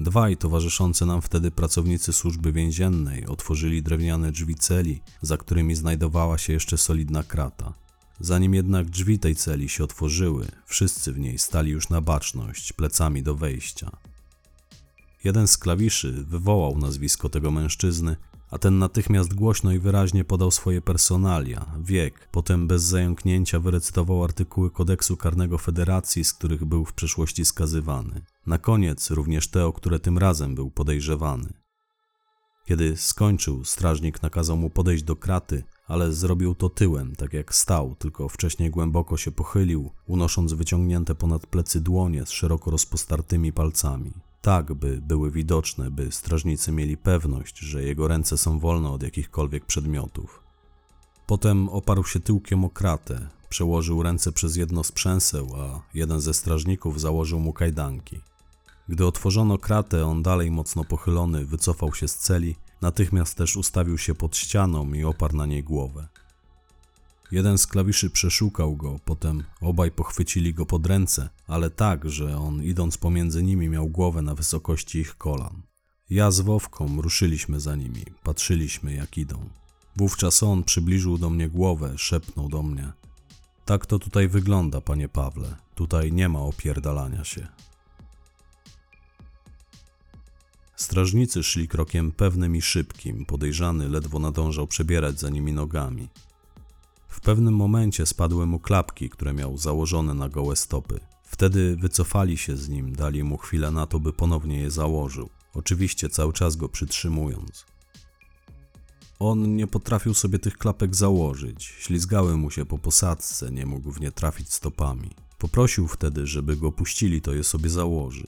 Dwaj towarzyszący nam wtedy pracownicy służby więziennej otworzyli drewniane drzwi celi, za którymi znajdowała się jeszcze solidna krata. Zanim jednak drzwi tej celi się otworzyły, wszyscy w niej stali już na baczność, plecami do wejścia. Jeden z klawiszy wywołał nazwisko tego mężczyzny, a ten natychmiast głośno i wyraźnie podał swoje personalia, wiek, potem bez zająknięcia wyrecytował artykuły kodeksu karnego Federacji, z których był w przeszłości skazywany. Na koniec również te, o które tym razem był podejrzewany. Kiedy skończył, strażnik nakazał mu podejść do kraty, ale zrobił to tyłem, tak jak stał, tylko wcześniej głęboko się pochylił, unosząc wyciągnięte ponad plecy dłonie z szeroko rozpostartymi palcami. Tak, by były widoczne, by strażnicy mieli pewność, że jego ręce są wolne od jakichkolwiek przedmiotów. Potem oparł się tyłkiem o kratę, przełożył ręce przez jedno z przęseł, a jeden ze strażników założył mu kajdanki. Gdy otworzono kratę, on dalej mocno pochylony wycofał się z celi, natychmiast też ustawił się pod ścianą i oparł na niej głowę. Jeden z klawiszy przeszukał go, potem obaj pochwycili go pod ręce, ale tak, że on idąc pomiędzy nimi miał głowę na wysokości ich kolan. Ja z Wowką ruszyliśmy za nimi, patrzyliśmy jak idą. Wówczas on przybliżył do mnie głowę, szepnął do mnie. Tak to tutaj wygląda, panie Pawle. Tutaj nie ma opierdalania się. Strażnicy szli krokiem pewnym i szybkim, podejrzany ledwo nadążał przebierać za nimi nogami. W pewnym momencie spadły mu klapki, które miał założone na gołe stopy. Wtedy wycofali się z nim, dali mu chwilę na to, by ponownie je założył, oczywiście cały czas go przytrzymując. On nie potrafił sobie tych klapek założyć, ślizgały mu się po posadzce, nie mógł w nie trafić stopami. Poprosił wtedy, żeby go puścili, to je sobie założy.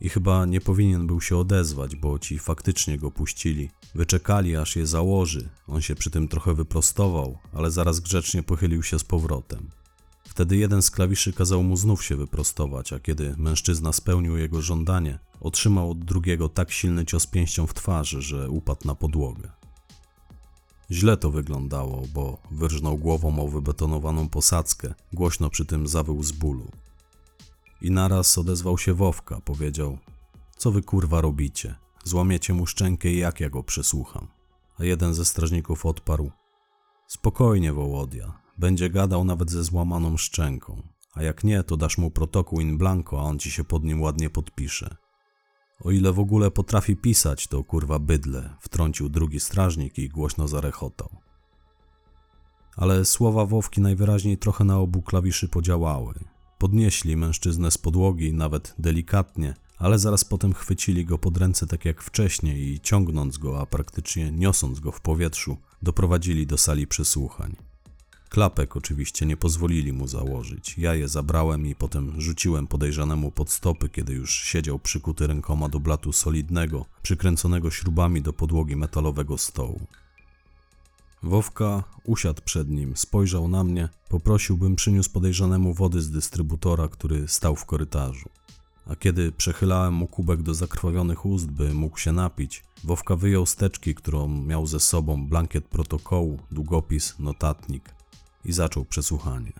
I chyba nie powinien był się odezwać, bo ci faktycznie go puścili. Wyczekali, aż je założy. On się przy tym trochę wyprostował, ale zaraz grzecznie pochylił się z powrotem. Wtedy jeden z klawiszy kazał mu znów się wyprostować, a kiedy mężczyzna spełnił jego żądanie, otrzymał od drugiego tak silny cios pięścią w twarz, że upadł na podłogę. Źle to wyglądało, bo wyrżnął głową o wybetonowaną posadzkę, głośno przy tym zawył z bólu. I naraz odezwał się Wowka, powiedział: Co wy kurwa robicie? Złamiecie mu szczękę i jak ja go przesłucham? A jeden ze strażników odparł: Spokojnie, Wołodia, będzie gadał nawet ze złamaną szczęką. A jak nie, to dasz mu protokół in blanco, a on ci się pod nim ładnie podpisze. O ile w ogóle potrafi pisać, to kurwa bydle, wtrącił drugi strażnik i głośno zarechotał. Ale słowa Wowki najwyraźniej trochę na obu klawiszy podziałały. Podnieśli mężczyznę z podłogi, nawet delikatnie, ale zaraz potem chwycili go pod ręce tak jak wcześniej i ciągnąc go, a praktycznie niosąc go w powietrzu, doprowadzili do sali przesłuchań. Klapek oczywiście nie pozwolili mu założyć. Ja je zabrałem i potem rzuciłem podejrzanemu pod stopy, kiedy już siedział przykuty rękoma do blatu solidnego, przykręconego śrubami do podłogi metalowego stołu. Wowka usiadł przed nim, spojrzał na mnie, poprosił, bym przyniósł podejrzanemu wody z dystrybutora, który stał w korytarzu. A kiedy przechylałem mu kubek do zakrwawionych ust, by mógł się napić, Wowka wyjął steczki, którą miał ze sobą, blankiet protokołu, długopis, notatnik i zaczął przesłuchanie.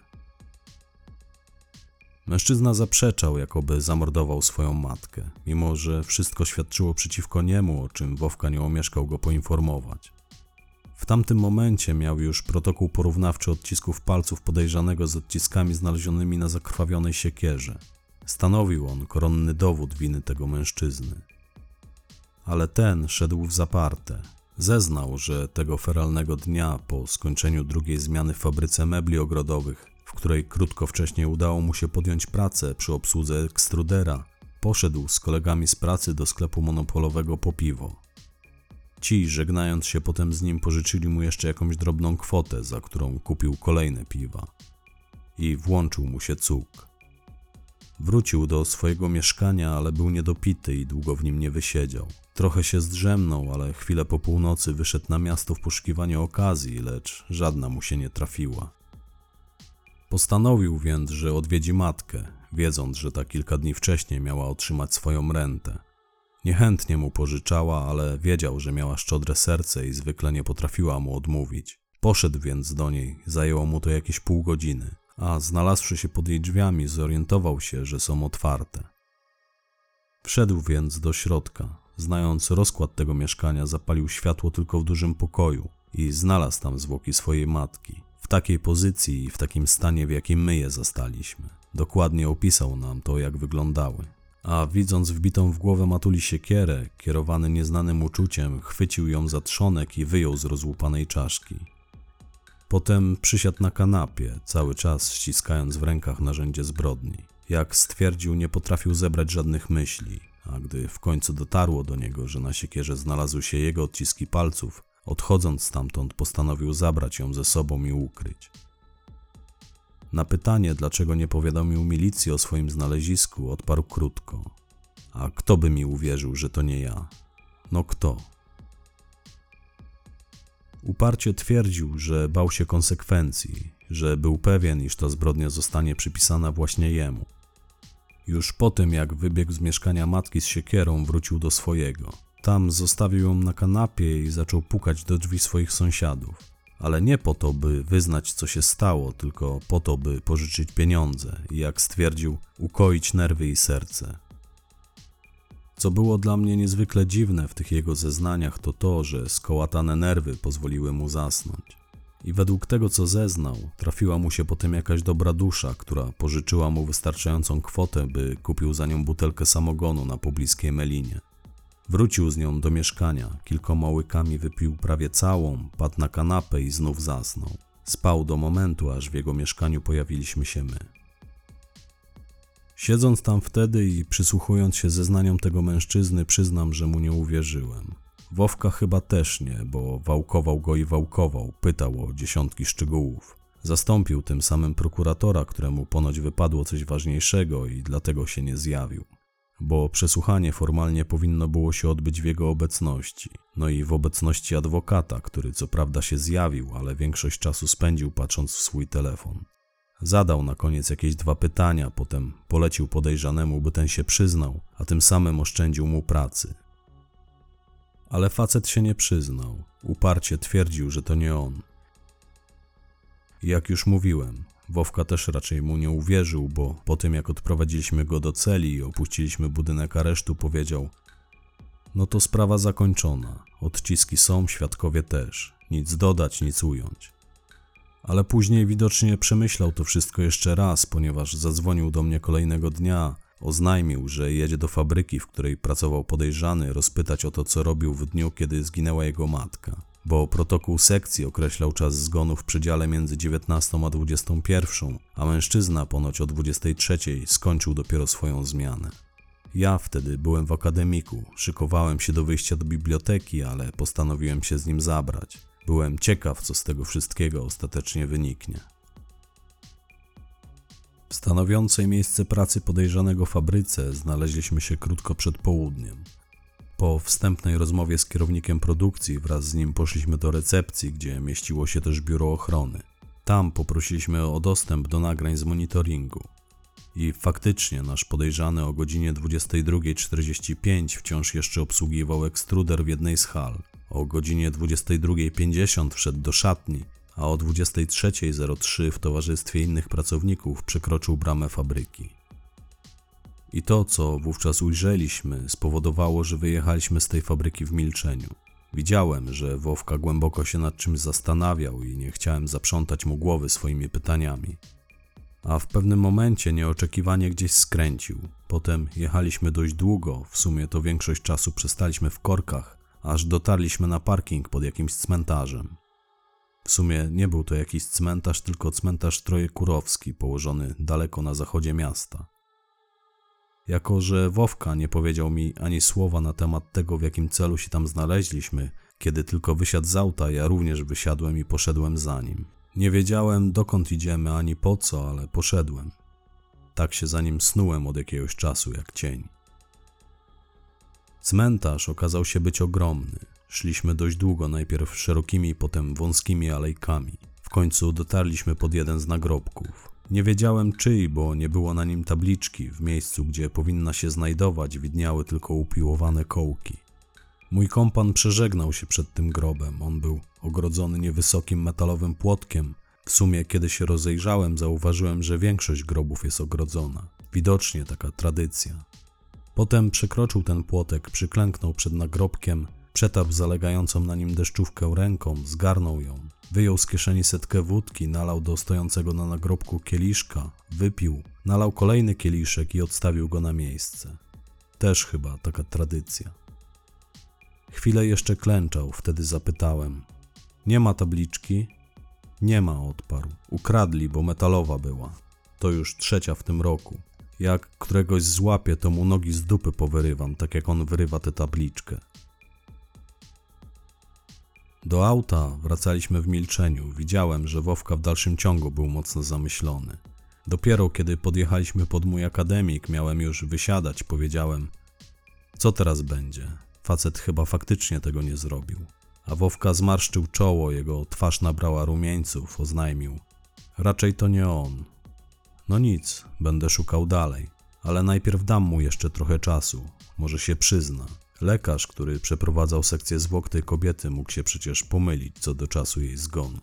Mężczyzna zaprzeczał, jakoby zamordował swoją matkę, mimo że wszystko świadczyło przeciwko niemu, o czym Wowka nie omieszkał go poinformować. W tamtym momencie miał już protokół porównawczy odcisków palców podejrzanego z odciskami znalezionymi na zakrwawionej siekierze. Stanowił on koronny dowód winy tego mężczyzny. Ale ten szedł w zaparte. Zeznał, że tego feralnego dnia po skończeniu drugiej zmiany w fabryce mebli ogrodowych, w której krótko wcześniej udało mu się podjąć pracę przy obsłudze ekstrudera, poszedł z kolegami z pracy do sklepu monopolowego po piwo. Ci, żegnając się potem z nim, pożyczyli mu jeszcze jakąś drobną kwotę, za którą kupił kolejne piwa. I włączył mu się cuk. Wrócił do swojego mieszkania, ale był niedopity i długo w nim nie wysiedział. Trochę się zdrzemnął, ale chwilę po północy wyszedł na miasto w poszukiwaniu okazji, lecz żadna mu się nie trafiła. Postanowił więc, że odwiedzi matkę, wiedząc, że ta kilka dni wcześniej miała otrzymać swoją rentę. Niechętnie mu pożyczała, ale wiedział, że miała szczodre serce i zwykle nie potrafiła mu odmówić. Poszedł więc do niej, zajęło mu to jakieś pół godziny, a znalazłszy się pod jej drzwiami, zorientował się, że są otwarte. Wszedł więc do środka. Znając rozkład tego mieszkania, zapalił światło tylko w dużym pokoju i znalazł tam zwłoki swojej matki. W takiej pozycji i w takim stanie, w jakim my je zastaliśmy. Dokładnie opisał nam to, jak wyglądały a widząc wbitą w głowę matuli siekierę, kierowany nieznanym uczuciem, chwycił ją za trzonek i wyjął z rozłupanej czaszki. Potem przysiadł na kanapie, cały czas ściskając w rękach narzędzie zbrodni. Jak stwierdził, nie potrafił zebrać żadnych myśli, a gdy w końcu dotarło do niego, że na siekierze znalazły się jego odciski palców, odchodząc stamtąd postanowił zabrać ją ze sobą i ukryć. Na pytanie, dlaczego nie powiadomił milicji o swoim znalezisku, odparł krótko. A kto by mi uwierzył, że to nie ja? No kto? Uparcie twierdził, że bał się konsekwencji, że był pewien, iż ta zbrodnia zostanie przypisana właśnie jemu. Już po tym, jak wybiegł z mieszkania matki z siekierą, wrócił do swojego. Tam zostawił ją na kanapie i zaczął pukać do drzwi swoich sąsiadów ale nie po to, by wyznać, co się stało, tylko po to, by pożyczyć pieniądze i, jak stwierdził, ukoić nerwy i serce. Co było dla mnie niezwykle dziwne w tych jego zeznaniach, to to, że skołatane nerwy pozwoliły mu zasnąć. I według tego, co zeznał, trafiła mu się potem jakaś dobra dusza, która pożyczyła mu wystarczającą kwotę, by kupił za nią butelkę samogonu na pobliskiej Melinie. Wrócił z nią do mieszkania, kilkoma łykami wypił prawie całą, padł na kanapę i znów zasnął. Spał do momentu, aż w jego mieszkaniu pojawiliśmy się my. Siedząc tam wtedy i przysłuchując się zeznaniom tego mężczyzny, przyznam, że mu nie uwierzyłem. Wowka chyba też nie, bo wałkował go i wałkował, pytał o dziesiątki szczegółów. Zastąpił tym samym prokuratora, któremu ponoć wypadło coś ważniejszego i dlatego się nie zjawił bo przesłuchanie formalnie powinno było się odbyć w jego obecności, no i w obecności adwokata, który co prawda się zjawił, ale większość czasu spędził patrząc w swój telefon. Zadał na koniec jakieś dwa pytania, potem polecił podejrzanemu, by ten się przyznał, a tym samym oszczędził mu pracy. Ale facet się nie przyznał. Uparcie twierdził, że to nie on. Jak już mówiłem, Wowka też raczej mu nie uwierzył, bo po tym jak odprowadziliśmy go do celi i opuściliśmy budynek aresztu, powiedział: No to sprawa zakończona. Odciski są, świadkowie też. Nic dodać, nic ująć. Ale później widocznie przemyślał to wszystko jeszcze raz, ponieważ zadzwonił do mnie kolejnego dnia. Oznajmił, że jedzie do fabryki, w której pracował podejrzany, rozpytać o to, co robił w dniu, kiedy zginęła jego matka. Bo protokół sekcji określał czas zgonu w przedziale między 19 a 21, a mężczyzna ponoć o 23 skończył dopiero swoją zmianę. Ja wtedy byłem w akademiku, szykowałem się do wyjścia do biblioteki, ale postanowiłem się z nim zabrać. Byłem ciekaw, co z tego wszystkiego ostatecznie wyniknie. W stanowiącej miejsce pracy podejrzanego fabryce znaleźliśmy się krótko przed południem. Po wstępnej rozmowie z kierownikiem produkcji wraz z nim poszliśmy do recepcji, gdzie mieściło się też biuro ochrony. Tam poprosiliśmy o dostęp do nagrań z monitoringu. I faktycznie nasz podejrzany o godzinie 22.45 wciąż jeszcze obsługiwał ekstruder w jednej z hal. O godzinie 22.50 wszedł do szatni, a o 23.03 w towarzystwie innych pracowników przekroczył bramę fabryki. I to, co wówczas ujrzeliśmy, spowodowało, że wyjechaliśmy z tej fabryki w milczeniu. Widziałem, że Wowka głęboko się nad czymś zastanawiał i nie chciałem zaprzątać mu głowy swoimi pytaniami. A w pewnym momencie nieoczekiwanie gdzieś skręcił. Potem jechaliśmy dość długo, w sumie to większość czasu przestaliśmy w korkach, aż dotarliśmy na parking pod jakimś cmentarzem. W sumie nie był to jakiś cmentarz, tylko cmentarz Trojekurowski, położony daleko na zachodzie miasta. Jako, że Wowka nie powiedział mi ani słowa na temat tego, w jakim celu się tam znaleźliśmy, kiedy tylko wysiadł z auta, ja również wysiadłem i poszedłem za nim. Nie wiedziałem, dokąd idziemy ani po co, ale poszedłem. Tak się za nim snułem od jakiegoś czasu, jak cień. Cmentarz okazał się być ogromny. Szliśmy dość długo, najpierw szerokimi, potem wąskimi alejkami. W końcu dotarliśmy pod jeden z nagrobków. Nie wiedziałem czyj, bo nie było na nim tabliczki. W miejscu, gdzie powinna się znajdować, widniały tylko upiłowane kołki. Mój kompan przeżegnał się przed tym grobem. On był ogrodzony niewysokim metalowym płotkiem. W sumie, kiedy się rozejrzałem, zauważyłem, że większość grobów jest ogrodzona. Widocznie taka tradycja. Potem przekroczył ten płotek, przyklęknął przed nagrobkiem, przetarł zalegającą na nim deszczówkę ręką, zgarnął ją. Wyjął z kieszeni setkę wódki, nalał do stojącego na nagrobku kieliszka, wypił, nalał kolejny kieliszek i odstawił go na miejsce. Też chyba taka tradycja. Chwilę jeszcze klęczał, wtedy zapytałem: Nie ma tabliczki? Nie ma, odparł. Ukradli, bo metalowa była. To już trzecia w tym roku. Jak któregoś złapię, to mu nogi z dupy powyrywam, tak jak on wyrywa tę tabliczkę. Do auta wracaliśmy w milczeniu. Widziałem, że Wowka w dalszym ciągu był mocno zamyślony. Dopiero kiedy podjechaliśmy pod mój akademik, miałem już wysiadać, powiedziałem: Co teraz będzie? Facet chyba faktycznie tego nie zrobił. A Wowka zmarszczył czoło, jego twarz nabrała rumieńców, oznajmił: Raczej to nie on. No nic, będę szukał dalej, ale najpierw dam mu jeszcze trochę czasu, może się przyzna. Lekarz, który przeprowadzał sekcję zwłok tej kobiety, mógł się przecież pomylić co do czasu jej zgonu.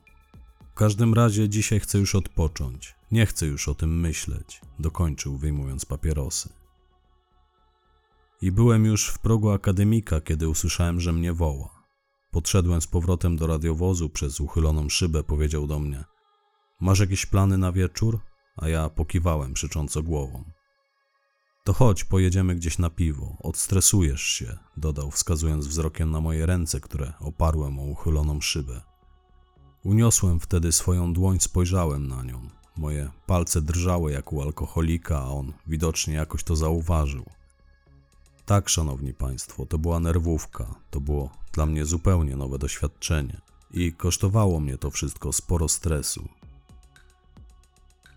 W każdym razie dzisiaj chcę już odpocząć. Nie chcę już o tym myśleć, dokończył, wyjmując papierosy. I byłem już w progu akademika, kiedy usłyszałem, że mnie woła. Podszedłem z powrotem do radiowozu, przez uchyloną szybę powiedział do mnie: Masz jakieś plany na wieczór? A ja pokiwałem, przycząco głową. To chodź, pojedziemy gdzieś na piwo. Odstresujesz się, dodał, wskazując wzrokiem na moje ręce, które oparłem o uchyloną szybę. Uniosłem wtedy swoją dłoń, spojrzałem na nią. Moje palce drżały jak u alkoholika, a on widocznie jakoś to zauważył. Tak, szanowni państwo, to była nerwówka. To było dla mnie zupełnie nowe doświadczenie. I kosztowało mnie to wszystko sporo stresu.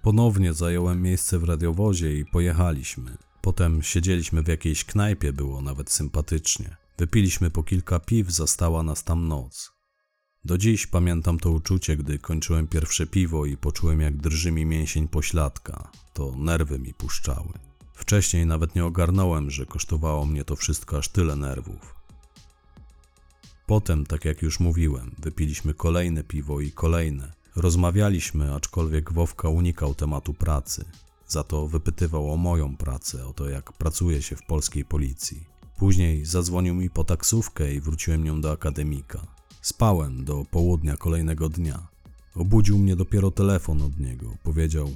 Ponownie zająłem miejsce w radiowozie i pojechaliśmy. Potem siedzieliśmy w jakiejś knajpie, było nawet sympatycznie. Wypiliśmy po kilka piw, zastała nas tam noc. Do dziś pamiętam to uczucie, gdy kończyłem pierwsze piwo i poczułem jak drży mi mięsień pośladka. To nerwy mi puszczały. Wcześniej nawet nie ogarnąłem, że kosztowało mnie to wszystko aż tyle nerwów. Potem, tak jak już mówiłem, wypiliśmy kolejne piwo i kolejne. Rozmawialiśmy, aczkolwiek Wowka unikał tematu pracy. Za to wypytywał o moją pracę, o to jak pracuje się w polskiej policji. Później zadzwonił mi po taksówkę i wróciłem nią do akademika. Spałem do południa kolejnego dnia. Obudził mnie dopiero telefon od niego. Powiedział: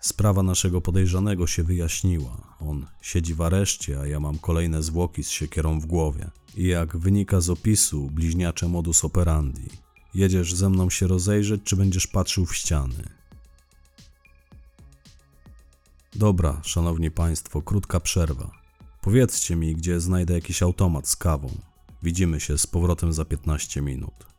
Sprawa naszego podejrzanego się wyjaśniła. On siedzi w areszcie, a ja mam kolejne zwłoki z siekierą w głowie. I jak wynika z opisu, bliźniacze modus operandi. Jedziesz ze mną się rozejrzeć, czy będziesz patrzył w ściany? Dobra, szanowni państwo, krótka przerwa. Powiedzcie mi, gdzie znajdę jakiś automat z kawą. Widzimy się z powrotem za 15 minut.